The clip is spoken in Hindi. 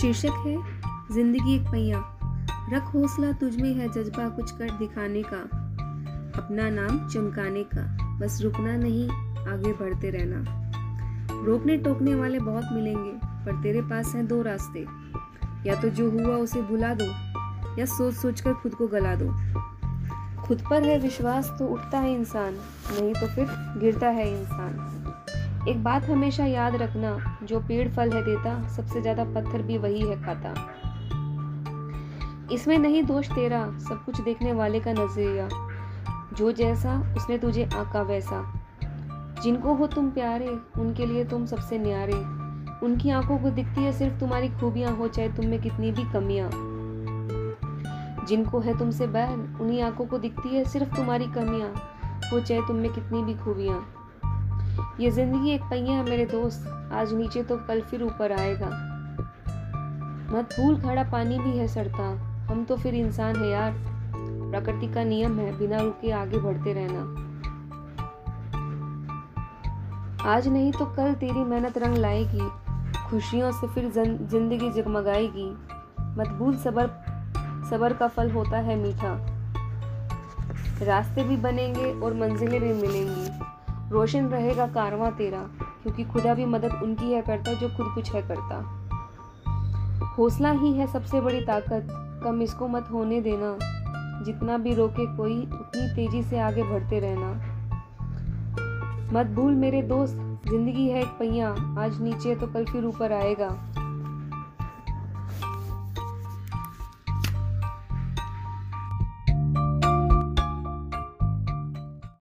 शीर्षक है, ज़िंदगी एक पहिया। रख हौसला तुझ में है जज्बा कुछ कर दिखाने का। अपना नाम चमकाने का। बस रुकना नहीं, आगे बढ़ते रहना। रोकने टोकने वाले बहुत मिलेंगे, पर तेरे पास हैं दो रास्ते। या तो जो हुआ उसे भुला दो, या सोच सोच कर खुद को गला दो। खुद पर है विश्वास तो उठता है इंसान, नहीं तो फिर गिरता है इंसान। एक बात हमेशा याद रखना, जो पेड़ फल है देता, सबसे ज़्यादा पत्थर भी वही है खाता। इसमें नहीं दोष तेरा, सब कुछ देखने वाले का नज़रिया। जो जैसा, उसने तुझे आका वैसा। जिनको हो तुम प्यारे, उनके लिए तुम सबसे न्यारे। उनकी आँखों को दिखती है सिर्फ़ तुम्हारी खूबियाँ, हो चाहे तुम में कितनी भी कमियाँ। जिनको है तुमसे बैर उन्हीं आँखों को दिखती है सिर्फ़ तुम्हारी कमियाँ, हो चाहे तुम में कितनी भी खूबियाँ। ये ज़िंदगी एक पहिया है मेरे दोस्त। आज नीचे तो कल फिर ऊपर आएगा। मत भूल, खड़ा पानी भी है सड़ता हम तो फिर इंसान है यार। प्रकृति का नियम है, बिना रुके आगे बढ़ते रहना। आज नहीं तो कल तेरी मेहनत रंग लाएगी। खुशियों से फिर ज़िंदगी जगमगाएगी। मत भूल, सबर सबर का फल होता है मीठा। रास्ते भी बनेंगे और मंजिलें भी मिलेंगी। रोशन रहेगा कारवा तेरा, क्योंकि खुदा भी मदद उनकी है करता, जो खुद कुछ है करता। हौसला ही है सबसे बड़ी ताकत। कम इसको मत होने देना। जितना भी रोके कोई, उतनी तेज़ी से आगे बढ़ते रहना। मत भूल मेरे दोस्त, ज़िंदगी है एक पहिया। आज नीचे तो कल फिर ऊपर आएगा।